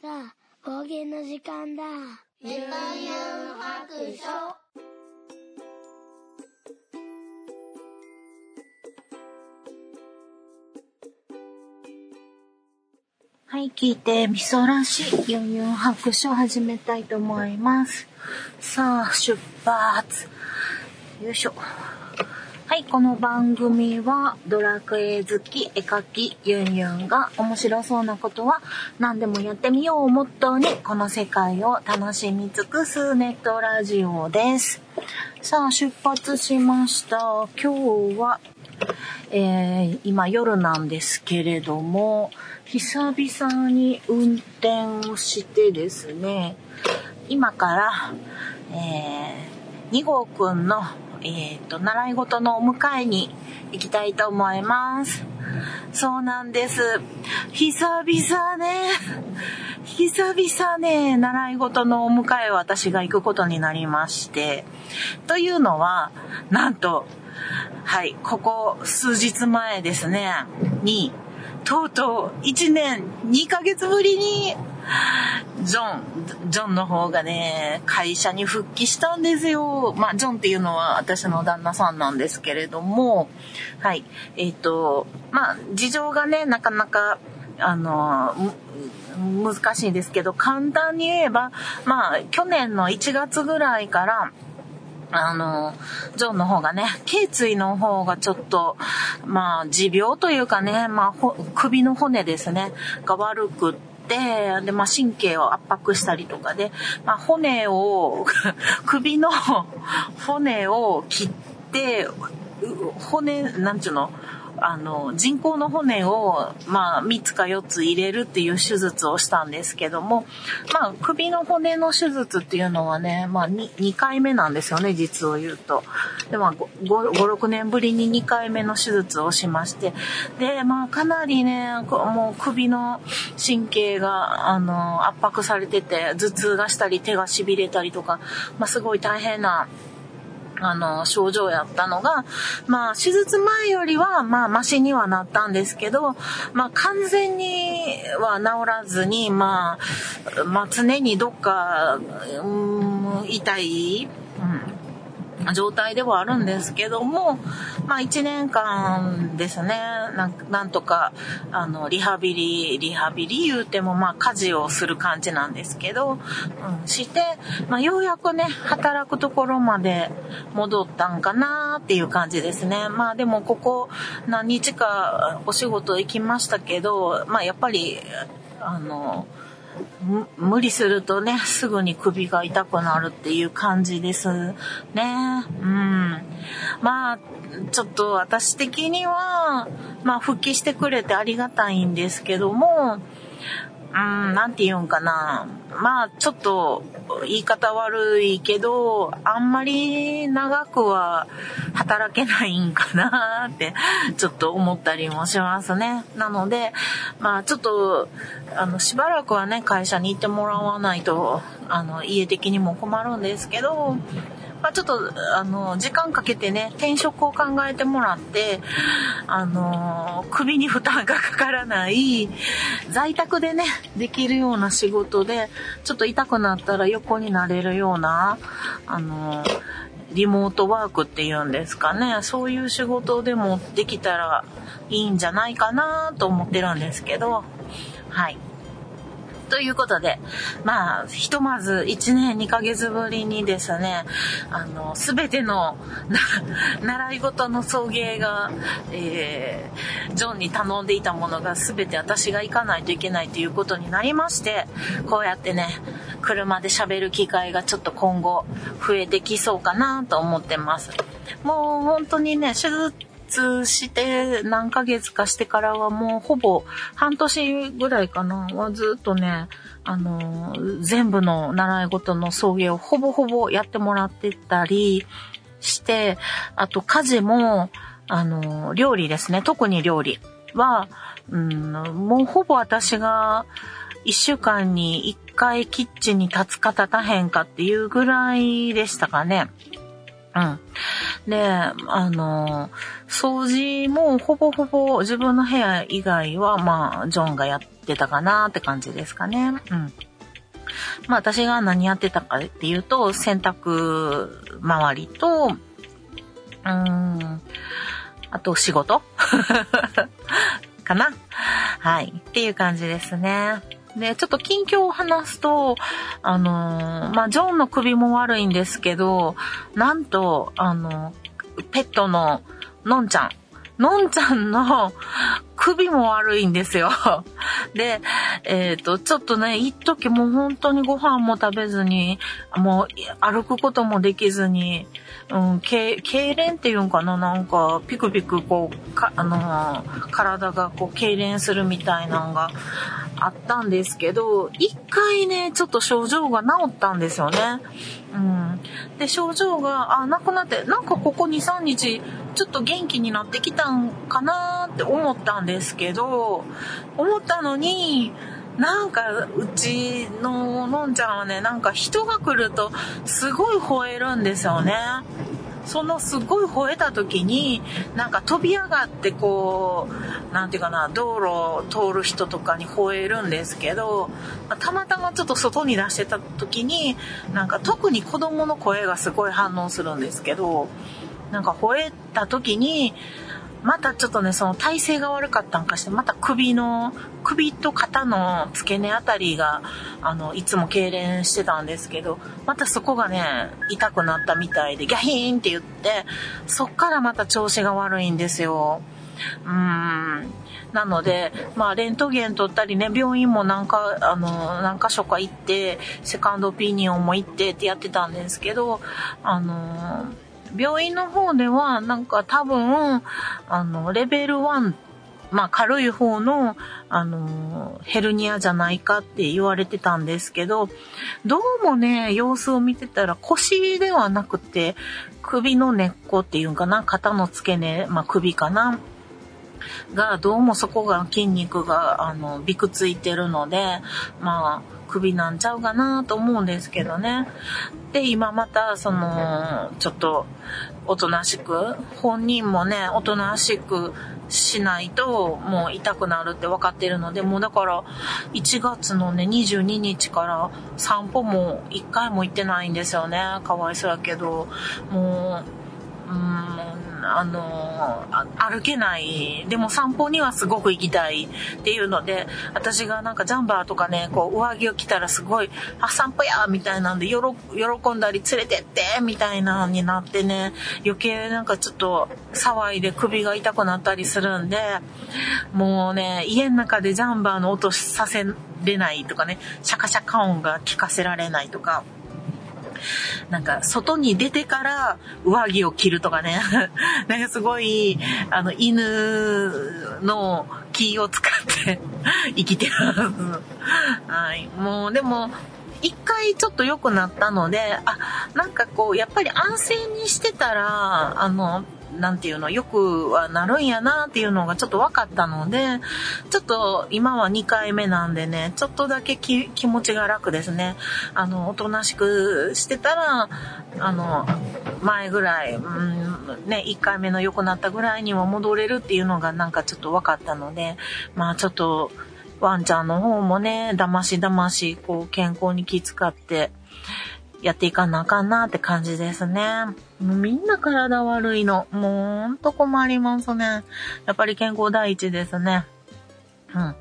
さあ、方言の時間だ。ゆうゆう白書はい、聞いて、みそらし、ユンユン白書始めたいと思います。さあ、出発。よいしょ。はい、この番組は、ドラクエ好き、絵描き、ユンユンが面白そうなことは何でもやってみようをモットーに、この世界を楽しみ尽くすネットラジオです。さあ、出発しました。今日は、えー今夜なんですけれども、久々に運転をしてですね、今から、えー、2号くんの、えー、と、習い事のお迎えに行きたいと思います。そうなんです。久々ね、久々ね、習い事のお迎えを私が行くことになりまして、というのは、なんと、はい、ここ数日前ですね、に、とうとう1年2ヶ月ぶりに、ジョン、ジョンの方がね、会社に復帰したんですよ。まあ、ジョンっていうのは私の旦那さんなんですけれども、はい、えっ、と、まあ、事情がね、なかなか、あの、難しいですけど、簡単に言えば、まあ、去年の1月ぐらいから、あの、ジョンの方がね、頸椎の方がちょっと、まあ、持病というかね、まあ、首の骨ですね、が悪くって、で、まあ、神経を圧迫したりとかで、まあ、骨を、首の骨を切って、骨、なんちゅうの、あの、人工の骨を、まあ、3つか4つ入れるっていう手術をしたんですけども、まあ、首の骨の手術っていうのはね、まあ2、2回目なんですよね、実を言うと。で、まあ、5、5 6年ぶりに2回目の手術をしまして、で、まあ、かなりね、もう首の神経が、あの、圧迫されてて、頭痛がしたり、手が痺れたりとか、まあ、すごい大変な、あの、症状やったのが、まあ、手術前よりは、まあ、マシにはなったんですけど、まあ、完全には治らずに、まあ、まあ、常にどっか、うん、痛い、うん、状態ではあるんですけども、まあ、1年間ですね、なんとか、あの、リハビリ、リハビリ言うても、まあ、家事をする感じなんですけど、うん、して、まあ、ようやくね、働くところまで戻ったんかなっていう感じですね。まあ、でも、ここ何日かお仕事行きましたけど、まあ、やっぱり、あの、無理するとね、すぐに首が痛くなるっていう感じですね。うん。まあ、ちょっと私的には、まあ、復帰してくれてありがたいんですけども、うん、なんて言うんかな。まあ、ちょっと、言い方悪いけど、あんまり長くは働けないんかなって、ちょっと思ったりもしますね。なので、まあ、ちょっと、あの、しばらくはね、会社に行ってもらわないと、あの、家的にも困るんですけど、まあ、ちょっと、あの、時間かけてね、転職を考えてもらって、あの、首に負担がかからない、在宅でね、できるような仕事で、ちょっと痛くなったら横になれるような、あの、リモートワークっていうんですかね、そういう仕事でもできたらいいんじゃないかなと思ってるんですけど、はい。ということで、まあ、ひとまず1年2ヶ月ぶりにですね、あの、すべての習い事の送迎が、えー、ジョンに頼んでいたものがすべて私が行かないといけないということになりまして、こうやってね、車で喋る機会がちょっと今後増えてきそうかなと思ってます。もう本当にね、手術術して何ヶ月かしてからはもうほぼ半年ぐらいかなはずっとね、あの、全部の習い事の送迎をほぼほぼやってもらってたりして、あと家事も、あの、料理ですね、特に料理は、うん、もうほぼ私が一週間に一回キッチンに立つか立たへんかっていうぐらいでしたかね。うん。で、あの、掃除もほぼほぼ自分の部屋以外は、まあ、ジョンがやってたかなって感じですかね。うん。まあ私が何やってたかっていうと、洗濯周りと、うーん、あと仕事 かなはい。っていう感じですね。で、ちょっと近況を話すと、あのー、まあ、ジョンの首も悪いんですけど、なんと、あの、ペットののんちゃん、のんちゃんの首も悪いんですよ。で、えっ、ー、と、ちょっとね、一時もう本当にご飯も食べずに、もう歩くこともできずに、うん、け痙攣っていうんかななんか、ピクピクこう、か、あのー、体がこう、痙攣するみたいなのがあったんですけど、一回ね、ちょっと症状が治ったんですよね。うん。で、症状が、あ、なくなって、なんかここ2、3日、ちょっと元気になってきたんかなって思ったんですけど、思ったのに、なんか、うちののんちゃんはね、なんか人が来ると、すごい吠えるんですよね。そのすごい吠えた時に、なんか飛び上がってこう、何て言うかな、道路を通る人とかに吠えるんですけど、たまたまちょっと外に出してた時に、なんか特に子供の声がすごい反応するんですけど、なんか吠えた時に、またちょっとね、その体勢が悪かったんかして、また首の、首と肩の付け根あたりが、あの、いつも痙攣してたんですけど、またそこがね、痛くなったみたいで、ギャヒーンって言って、そっからまた調子が悪いんですよ。うーん。なので、まあ、レントゲン取ったりね、病院も何か、あの、何箇所か行って、セカンドオピニオンも行ってってやってたんですけど、あの、病院の方では、なんか多分、あの、レベル1、まあ軽い方の、あの、ヘルニアじゃないかって言われてたんですけど、どうもね、様子を見てたら腰ではなくて、首の根っこっていうんかな、肩の付け根、まあ首かな。が、どうもそこが筋肉が、あの、びくついてるので、まあ、首なんちゃうかなと思うんですけどね。で、今また、その、ちょっと、おとなしく、本人もね、おとなしくしないと、もう痛くなるって分かってるので、もうだから、1月のね、22日から散歩も1回も行ってないんですよね。かわいそうやけど、もう、うん、あの歩けない。でも散歩にはすごく行きたいっていうので、私がなんかジャンバーとかね、こう上着を着たらすごい、あ、散歩やみたいなんで、喜んだり連れてってみたいなになってね、余計なんかちょっと騒いで首が痛くなったりするんで、もうね、家の中でジャンバーの音させれないとかね、シャカシャカ音が聞かせられないとか、なんか、外に出てから上着を着るとかね。なんかすごい、あの、犬の気を使って 生きてます。はい。もう、でも、一回ちょっと良くなったので、あ、なんかこう、やっぱり安静にしてたら、あの、なんていうの、よくはなるんやなっていうのがちょっと分かったので、ちょっと今は2回目なんでね、ちょっとだけ気持ちが楽ですね。あの、おとなしくしてたら、あの、前ぐらい、うん、ね、1回目の良くなったぐらいには戻れるっていうのがなんかちょっと分かったので、まあちょっと、ワンちゃんの方もね、だましだまし、こう、健康に気遣って、やっていかなあかんなって感じですね。もうみんな体悪いの。もうほんと困りますね。やっぱり健康第一ですね。うん。っ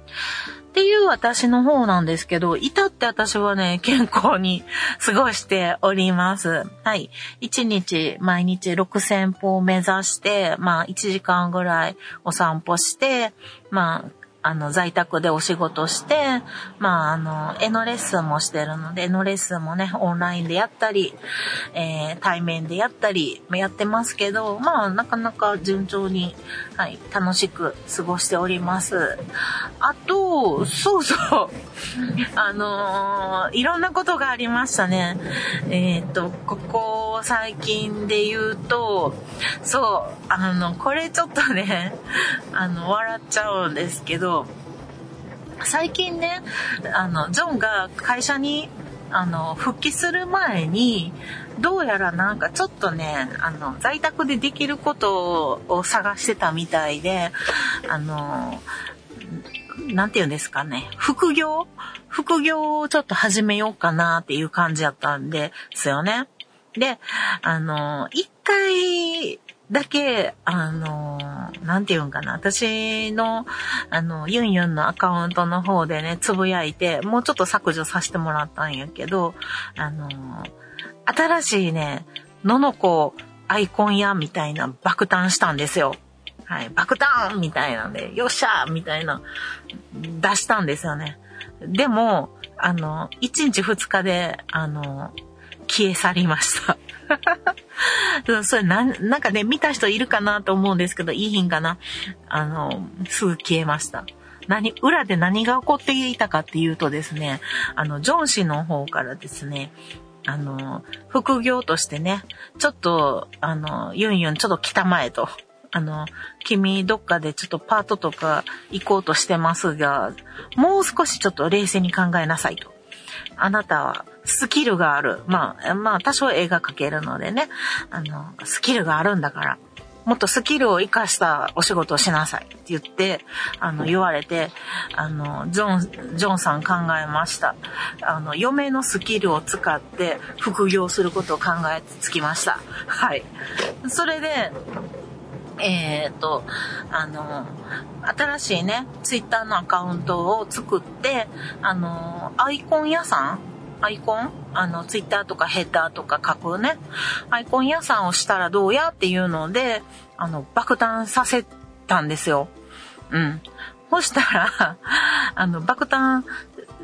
ていう私の方なんですけど、至って私はね、健康に過ごしております。はい。1日毎日6000歩を目指して、まあ1時間ぐらいお散歩して、まああの、在宅でお仕事して、まあ、あの、絵のレッスンもしてるので、絵のレッスンもね、オンラインでやったり、えー、対面でやったり、やってますけど、まあ、なかなか順調に、はい、楽しく過ごしております。あと、そうそう、あのー、いろんなことがありましたね。えっ、ー、と、ここ最近で言うと、そう、あの、これちょっとね、あの、笑っちゃうんですけど、最近ね、あの、ジョンが会社にあの、復帰する前に、どうやらなんかちょっとね、あの、在宅でできることを探してたみたいで、あの、なんて言うんですかね、副業？副業をちょっと始めようかなっていう感じだったんですよね。で、あの、一回だけ、あの、なんて言うんかな。私の、あの、ユンユンのアカウントの方でね、つぶやいて、もうちょっと削除させてもらったんやけど、あの、新しいね、ののこアイコンや、みたいな爆誕したんですよ。はい、爆誕みたいなんで、よっしゃみたいな、出したんですよね。でも、あの、1日2日で、あの、消え去りました。それな、なんかね、見た人いるかなと思うんですけど、いい品かな。あの、すぐ消えました。何、裏で何が起こっていたかっていうとですね、あの、ジョン氏の方からですね、あの、副業としてね、ちょっと、あの、ユンユンちょっと来たまえと。あの、君どっかでちょっとパートとか行こうとしてますが、もう少しちょっと冷静に考えなさいと。あなたはスキルがある。まあ、まあ、多少絵が描けるのでね、あの、スキルがあるんだから、もっとスキルを活かしたお仕事をしなさいって言って、あの、言われて、あの、ジョン、ジョンさん考えました。あの、嫁のスキルを使って副業することを考えつきました。はい。それで、えっ、ー、と、あの、新しいね、ツイッターのアカウントを作って、あの、アイコン屋さんアイコン？あの、ツイッターとかヘッダーとか書くね、アイコン屋さんをしたらどうやっていうので、あの、爆誕させたんですよ。うん。そしたら、あの、爆誕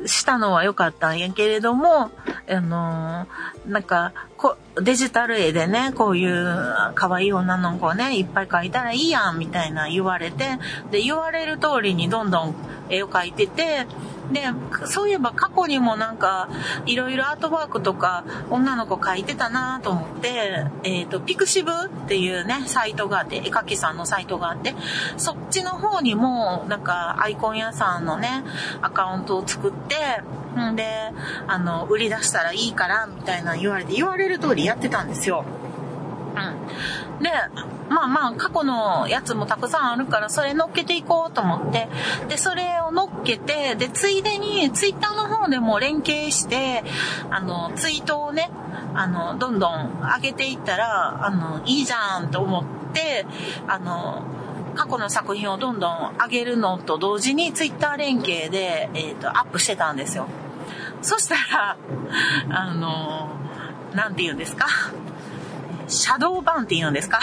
したのは良かったんやけれども、あの、なんかこ、デジタル絵でね、こういう可愛い女の子をね、いっぱい描いたらいいやん、みたいな言われて、で、言われる通りにどんどん絵を描いてて、で、そういえば過去にもなんか、いろいろアートワークとか、女の子描いてたなと思って、えっ、ー、と、ピクシブっていうね、サイトがあって、絵描きさんのサイトがあって、そっちの方にも、なんか、アイコン屋さんのね、アカウントを作って、んで、あの、売り出したらいいから、みたいな言われて、言われる通りやってたんですよ。うん。で、まあまあ、過去のやつもたくさんあるから、それ乗っけていこうと思って、で、それを乗っけて、で、ついでに、ツイッターの方でも連携して、あの、ツイートをね、あの、どんどん上げていったら、あの、いいじゃんと思って、あの、過去の作品をどんどん上げるのと同時にツイッター連携で、えっ、ー、と、アップしてたんですよ。そしたら、あの、なんて言うんですか？シャドーバンって言うんですか？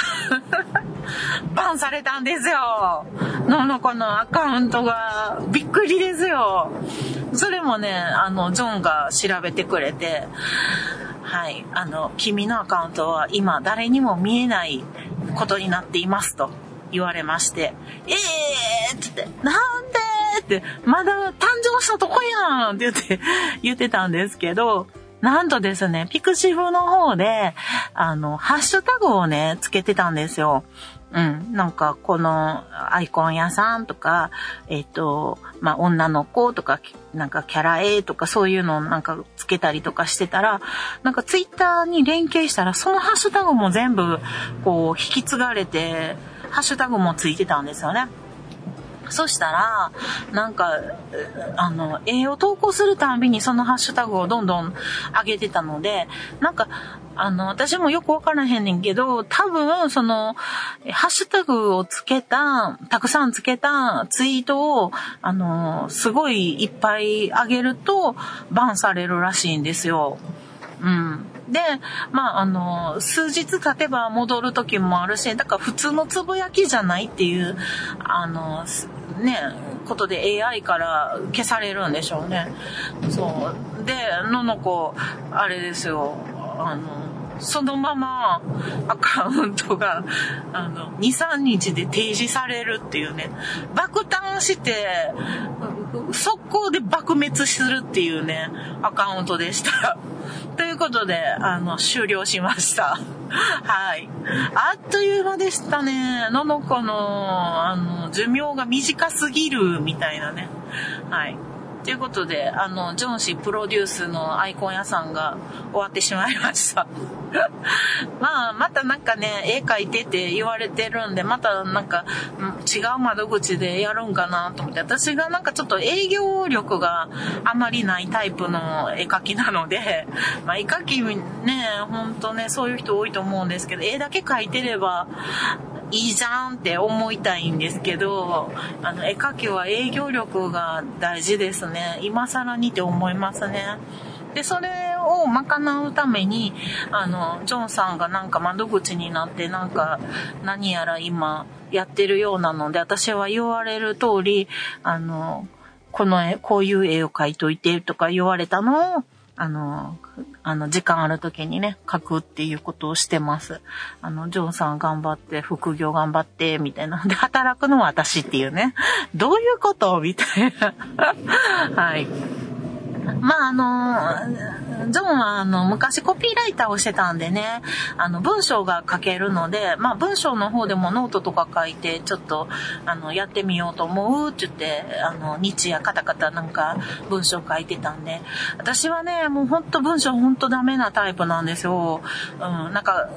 バンされたんですよ。ののこのアカウントがびっくりですよ。それもね、あの、ジョンが調べてくれて、はい、あの、君のアカウントは今誰にも見えないことになっていますと言われまして、えーって言って、なんでって、まだ誕生したとこやんって言って、言ってたんですけど、なんとですね、ピクシブの方で、あの、ハッシュタグをね、つけてたんですよ。うん。なんか、このアイコン屋さんとか、えっ、と、まあ、女の子とか、なんかキャラ A とかそういうのをなんかつけたりとかしてたら、なんかツイッターに連携したら、そのハッシュタグも全部、こう、引き継がれて、ハッシュタグもついてたんですよね。そしたら、なんか、あの、絵を投稿するたんびにそのハッシュタグをどんどん上げてたので、なんか、あの、私もよくわからへんねんけど、多分、その、ハッシュタグをつけた、たくさんつけたツイートを、あの、すごいいっぱい上げると、バンされるらしいんですよ。うん。で、まあ、あの、数日経てば戻る時もあるし、だから普通のつぶやきじゃないっていう、あの、ね、ことで AI から消されるんでしょうね。そう。で、のの子、あれですよ、あの、そのままアカウントが、あの、2、3日で提示されるっていうね、爆誕して、速攻で爆滅するっていうね、アカウントでした。ということで、あの、終了しました。はい。あっという間でしたね。ののこの、あの、寿命が短すぎるみたいなね。はい。ということで、あの、ジョン氏プロデュースのアイコン屋さんが終わってしまいました。まあ、またなんかね、絵描いてって言われてるんで、またなんか、違う窓口でやるんかなと思って、私がなんかちょっと営業力があまりないタイプの絵描きなので、まあ、絵描きね、ほんとね、そういう人多いと思うんですけど、絵だけ描いてれば、いいじゃんって思いたいんですけど、あの、絵描きは営業力が大事ですね。今更にって思いますね。で、それを賄うために、あの、ジョンさんがなんか窓口になって、なんか、何やら今やってるようなので、私は言われる通り、あの、この絵、こういう絵を描いといてとか言われたのを、あの、あの、時間ある時にね、書くっていうことをしてます。あの、ジョンさん頑張って、副業頑張って、みたいな。で、働くのは私っていうね。どういうこと？みたいな。はい。まあ、あの、ジョンは、あの、昔コピーライターをしてたんでね、あの、文章が書けるので、まあ、文章の方でもノートとか書いて、ちょっと、あの、やってみようと思うって言って、あの、日夜カタカタなんか文章書いてたんで、私はね、もうほんと文章ほんとダメなタイプなんですよ。うん、なんか、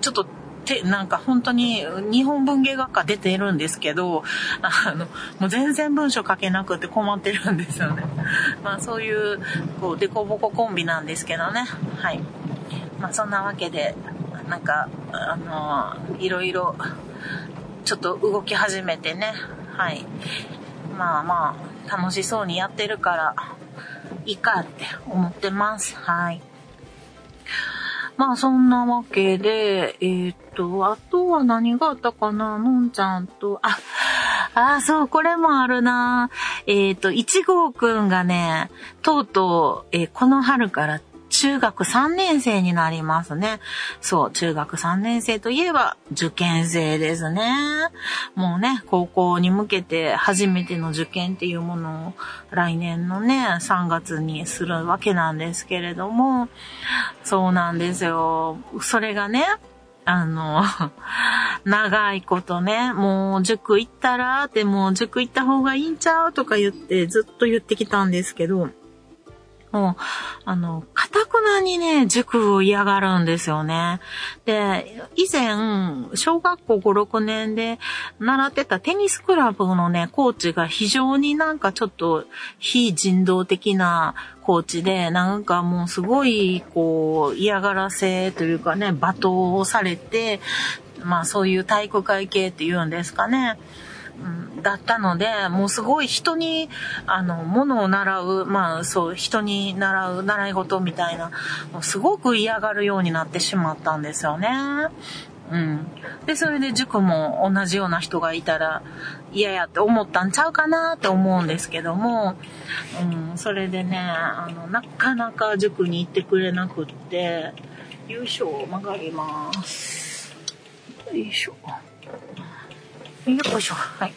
ちょっと、て、なんか本当に日本文芸学科出てるんですけど、あの、もう全然文章書けなくて困ってるんですよね。まあそういう、こう、デコボココンビなんですけどね。はい。まあそんなわけで、なんか、あの、いろいろ、ちょっと動き始めてね。はい。まあまあ、楽しそうにやってるから、いいかって思ってます。はい。まあそんなわけで、えー、っと、あとは何があったかな？のんちゃんと、あ、あ、そう、これもあるな。えー、っと、1号くんがね、とうとう、えー、この春から中学3年生になりますね。そう、中学3年生といえば受験生ですね。もうね、高校に向けて初めての受験っていうものを来年のね、3月にするわけなんですけれども、そうなんですよ。それがね、あの、長いことね、もう塾行ったらってもう塾行った方がいいんちゃうとか言ってずっと言ってきたんですけど、もう、あの、かたくなにね、塾を嫌がるんですよね。で、以前、小学校5、6年で習ってたテニスクラブのね、コーチが非常になんかちょっと非人道的なコーチで、なんかもうすごい、こう、嫌がらせというかね、罵倒をされて、まあそういう体育会系っていうんですかね。だったので、もうすごい人に、あの、ものを習う、まあそう、人に習う習い事みたいな、もうすごく嫌がるようになってしまったんですよね。うん。で、それで塾も同じような人がいたら嫌やって思ったんちゃうかなって思うんですけども、うん、それでね、あの、なかなか塾に行ってくれなくって、よいしょ、曲がります。よいしょ。よいしょ。はい。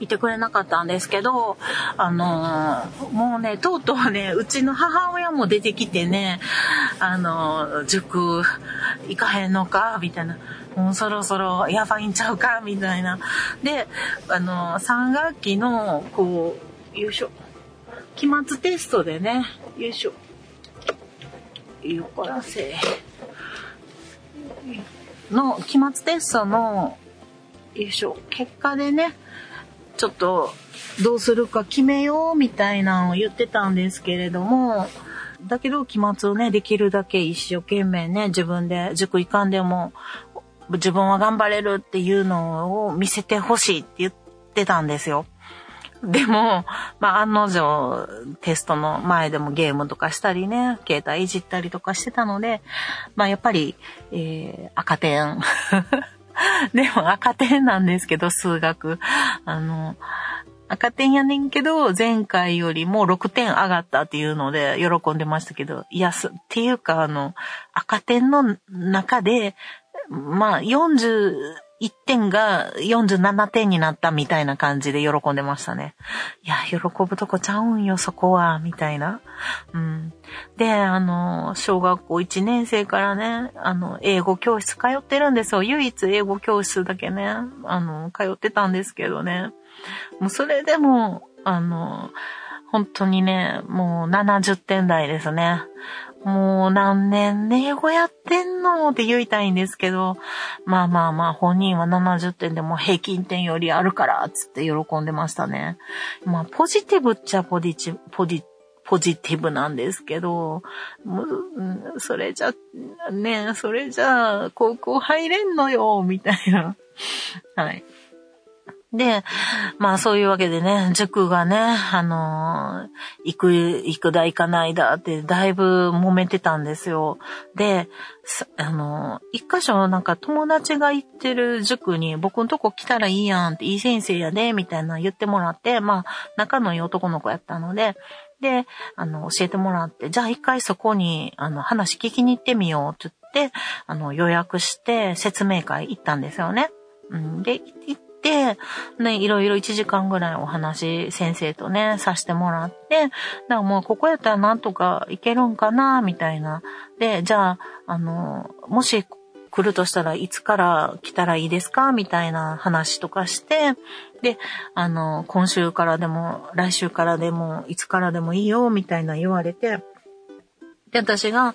いてくれなかったんですけど、あのー、もうね、とうとうね、うちの母親も出てきてね、あのー、塾行かへんのかみたいな。もうそろそろやばいんちゃうかみたいな。で、あのー、3学期の、こう、よいしょ。期末テストでね、よいしょ。よこらせ。の、期末テストの、よいしょ、結果でね、ちょっとどうするか決めようみたいなのを言ってたんですけれども、だけど期末をね、できるだけ一生懸命ね、自分で塾行かんでも自分は頑張れるっていうのを見せてほしいって言ってたんですよ。でも、まあ、案の定、テストの前でもゲームとかしたりね、携帯いじったりとかしてたので、まあ、やっぱり、えー、赤点 でも赤点なんですけど、数学。あの、赤点やねんけど、前回よりも6点上がったっていうので喜んでましたけど、いや、っていうか、あの、赤点の中で、まあ、40、1点が47点になったみたいな感じで喜んでましたね。いや、喜ぶとこちゃうんよ、そこは、みたいな。うん。で、あの、小学校1年生からね、あの、英語教室通ってるんですよ。唯一英語教室だけね、あの、通ってたんですけどね。もうそれでも、あの、本当にね、もう70点台ですね。もう何年英語やってんのって言いたいんですけど、まあまあまあ本人は70点でも平均点よりあるからつって喜んでましたね。まあポジティブっちゃポジティブ、ポジポジティブなんですけど、それじゃ、ね、それじゃ高校入れんのよ、みたいな。はい。で、まあそういうわけでね、塾がね、あのー、行く、行くだ行かないだってだいぶ揉めてたんですよ。で、あのー、一箇所なんか友達が行ってる塾に僕のとこ来たらいいやんって、いい先生やで、みたいな言ってもらって、まあ仲のいい男の子やったので、で、あの、教えてもらって、じゃあ一回そこに、あの、話聞きに行ってみようって言って、あの、予約して説明会行ったんですよね。うん、で、行って、ね、いろいろ1時間ぐらいお話、先生とね、させてもらって、だからもうここやったらなんとかいけるんかな、みたいな。で、じゃあ、あの、もし来るとしたらいつから来たらいいですかみたいな話とかして、で、あの、今週からでも、来週からでも、いつからでもいいよ、みたいな言われて、で、私が、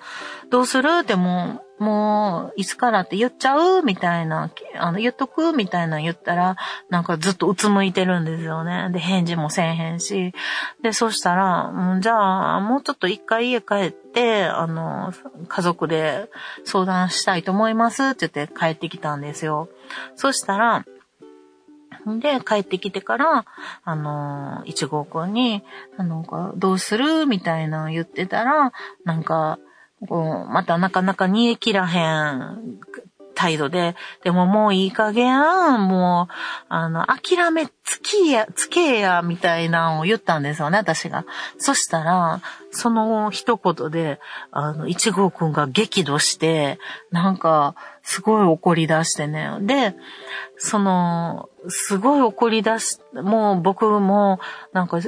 どうする？ってもう、もう、いつからって言っちゃう？みたいな、あの、言っとく？みたいな言ったら、なんかずっとうつむいてるんですよね。で、返事もせえへんし。で、そしたら、うん、じゃあ、もうちょっと一回家帰って、あの、家族で相談したいと思いますって言って帰ってきたんですよ。そしたら、で、帰ってきてから、あの、一号くんに、あの、どうする？みたいな言ってたら、なんか、またなかなか煮え切らへん態度で、でももういい加減、もう、あの、諦めつきや、つけや、みたいなのを言ったんですよね、私が。そしたら、その一言で、あの、一号くんが激怒して、なんか、すごい怒り出してね。で、その、すごい怒り出し、もう僕も、なんか、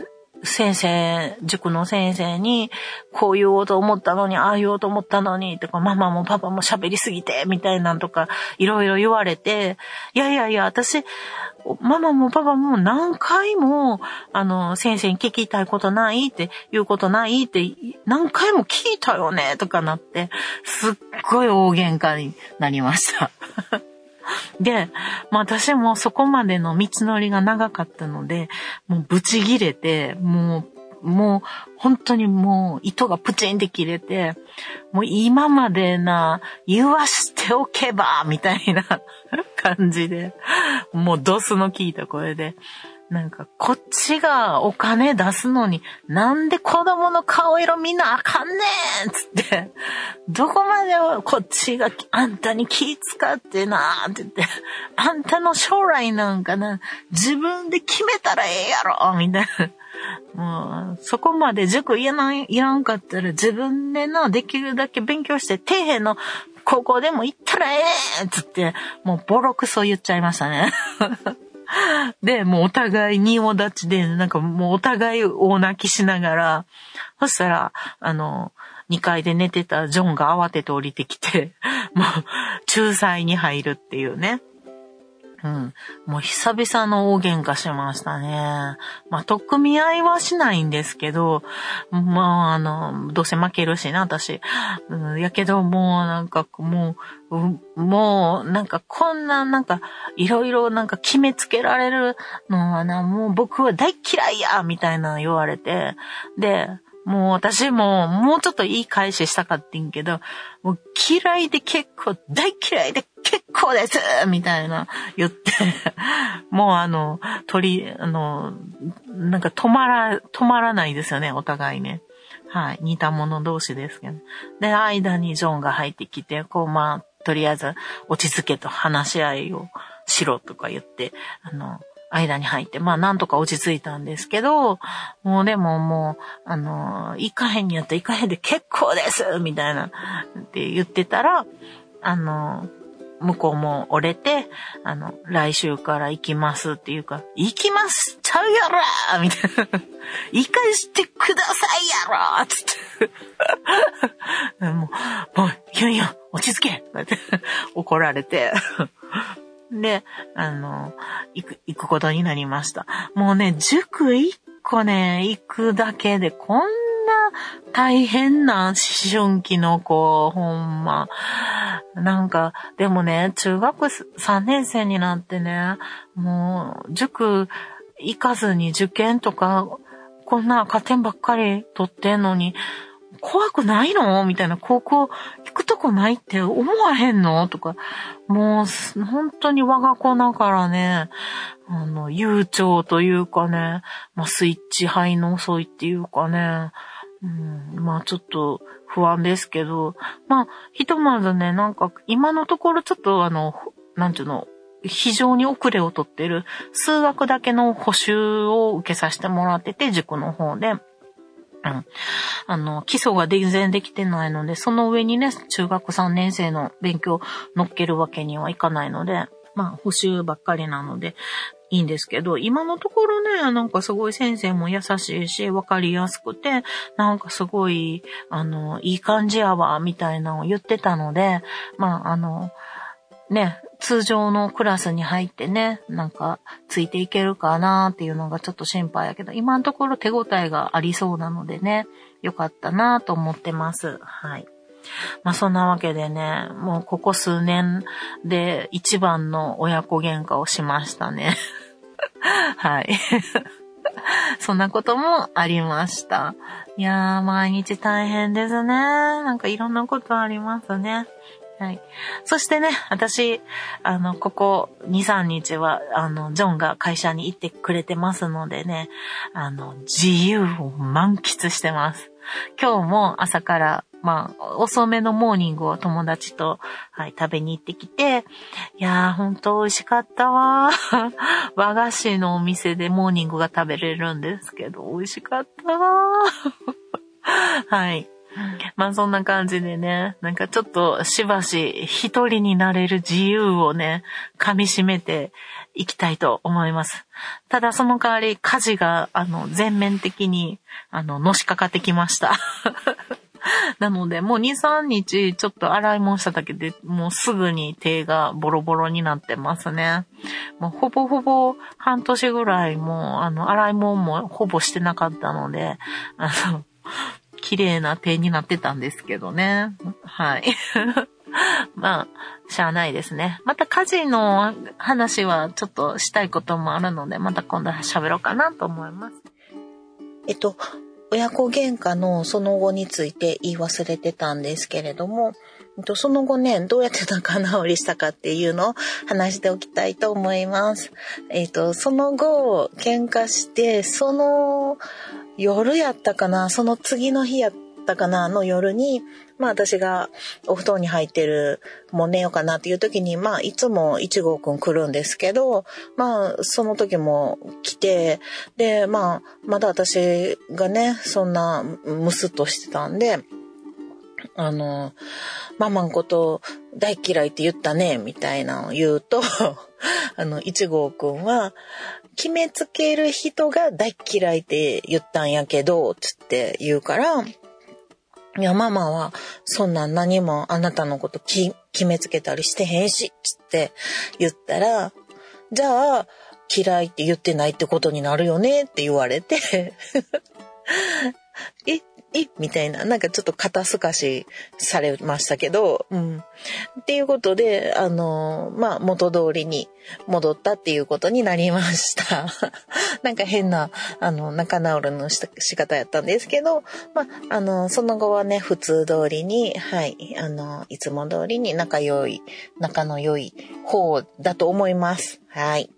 先生、塾の先生に、こう言おうと思ったのに、ああ言おうと思ったのに、とか、ママもパパも喋りすぎて、みたいなんとか、いろいろ言われて、いやいやいや、私、ママもパパも何回も、あの、先生に聞きたいことないって言うことないって何回も聞いたよねとかなって、すっごい大喧嘩になりました。で、まあ私もそこまでの道のりが長かったので、もうブチ切れて、もうもう、本当にもう、糸がプチンって切れて、もう今までな、言わしておけば、みたいな感じで、もうドスの効いた声で、なんか、こっちがお金出すのに、なんで子供の顔色見なあかんねんつって、どこまでこっちがあんたに気使ってなって言って、あんたの将来なんかな、自分で決めたらええやろみたいな。もう、そこまで塾いらない、いらんかったら自分でな、できるだけ勉強して、底辺の高校でも行ったらええつって、もうボロクソ言っちゃいましたね。で、もうお互い仁王立ちで、なんかもうお互い大泣きしながら、そしたら、あの、2階で寝てたジョンが慌てて降りてきて、もう、仲裁に入るっていうね。うん。もう久々の大喧嘩しましたね。まあ、とっくみ合いはしないんですけど、まあ、あの、どうせ負けるしな、私。うん、やけど、もうなんか、もう、もう、なんかこんな、なんか、いろいろなんか決めつけられるのはな、もう僕は大嫌いやみたいな言われて、で、もう私ももうちょっといい返ししたかってんけど、もう嫌いで結構、大嫌いで結構ですみたいな言って もうあの、鳥、あの、なんか止まら、止まらないですよね、お互いね。はい。似た者同士ですけど。で、間にジョンが入ってきて、こう、まあ、とりあえず落ち着けと話し合いをしろとか言って、あの、間に入って、まあなんとか落ち着いたんですけど、もうでももう、あの、行かへんにやったら行かへんで結構ですみたいな、って言ってたら、あの、向こうも折れて、あの、来週から行きますっていうか、行きますちゃうやろみたいな。行かしてくださいやろつって もう、もう、いやいや、落ち着けって怒られてで、あの、行く、行くことになりました。もうね、塾一校ね、行くだけでこんな大変な思春期の子、ほんま。なんか、でもね、中学3年生になってね、もう、塾行かずに受験とか、こんな加点ばっかり取ってんのに、怖くないの？みたいな、高校行くとこないって思わへんの？とか、もう、本当に我が子だからね、あの、悠長というかね、まあ、スイッチ入の遅いっていうかね、うん、まあちょっと不安ですけど、まあ、ひとまずね、なんか今のところちょっとあの、なんていうの、非常に遅れをとってる。数学だけの補習を受けさせてもらってて、塾の方で。うん。あの、基礎が全然できてないので、その上にね、中学3年生の勉強乗っけるわけにはいかないので、まあ、補習ばっかりなので、いいんですけど、今のところね、なんかすごい先生も優しいし、わかりやすくて、なんかすごい、あの、いい感じやわ、みたいなのを言ってたので、まあ、あの、ね、通常のクラスに入ってね、なんかついていけるかなっていうのがちょっと心配やけど、今のところ手応えがありそうなのでね、よかったなと思ってます。はい。まあそんなわけでね、もうここ数年で一番の親子喧嘩をしましたね。はい。そんなこともありました。いやー、毎日大変ですね。なんかいろんなことありますね。はい。そしてね、私、あの、ここ2、3日は、あの、ジョンが会社に行ってくれてますのでね、あの、自由を満喫してます。今日も朝から、まあ、遅めのモーニングを友達と、はい、食べに行ってきて、いやー、ほんと美味しかったわ。和菓子のお店でモーニングが食べれるんですけど、美味しかったわ。はい。まあそんな感じでね、なんかちょっとしばし一人になれる自由をね、噛み締めていきたいと思います。ただその代わり家事が、あの、全面的に、あの、のしかかってきました。なので、もう2、3日ちょっと洗い物しただけで、もうすぐに手がボロボロになってますね。もうほぼほぼ半年ぐらいもう、あの、洗い物もほぼしてなかったので、あの、綺麗な点になってたんですけどね。はい。まあ、しゃあないですね。また家事の話はちょっとしたいこともあるので、また今度喋ろうかなと思います。えっと、親子喧嘩のその後について言い忘れてたんですけれども、その後ね、どうやって仲直りしたかっていうのを話しておきたいと思います。えっ、と、その後、喧嘩して、その夜やったかな、その次の日やったかなの夜に、まあ私がお布団に入ってる、もう寝ようかなっていう時に、まあいつも一号くん来るんですけど、まあその時も来て、で、まあまだ私がね、そんなムスッとしてたんで、あの、ママのこと大嫌いって言ったね、みたいなのを言うと、あの、一号くんは、決めつける人が大嫌いって言ったんやけど、つって言うから、いや、ママは、そんなん何もあなたのこと決めつけたりしてへんし、つって言ったら、じゃあ、嫌いって言ってないってことになるよねって言われて。え、え？みたいな、なんかちょっと肩透かしされましたけど、うん。っていうことで、あの、まあ、元通りに戻ったっていうことになりました。なんか変な、あの、仲直りの仕方やったんですけど、まあ、あの、その後はね、普通通りに、はい、あの、いつも通りに仲良い、仲の良い方だと思います。はい。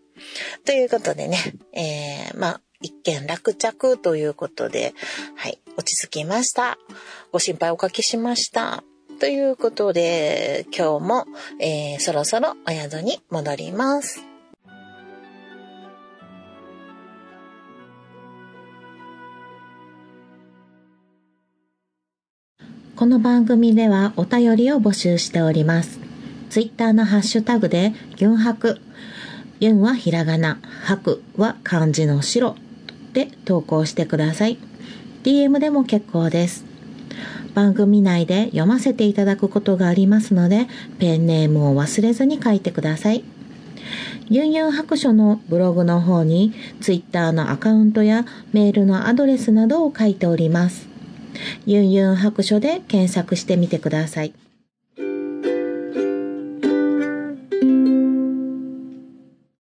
ということでね、えー、まあ、一件落着ということで、はい、落ち着きました。ご心配おかけしました。ということで、今日も、えー、そろそろお宿に戻ります。この番組ではお便りを募集しております。ツイッターのハッシュタグで、ギュンハク。ユンはひらがな、ハクは漢字の白で投稿してください。DM でも結構です。番組内で読ませていただくことがありますので、ペンネームを忘れずに書いてください。ユンユン白書のブログの方にツイッターのアカウントやメールのアドレスなどを書いております。ユンユン白書で検索してみてください。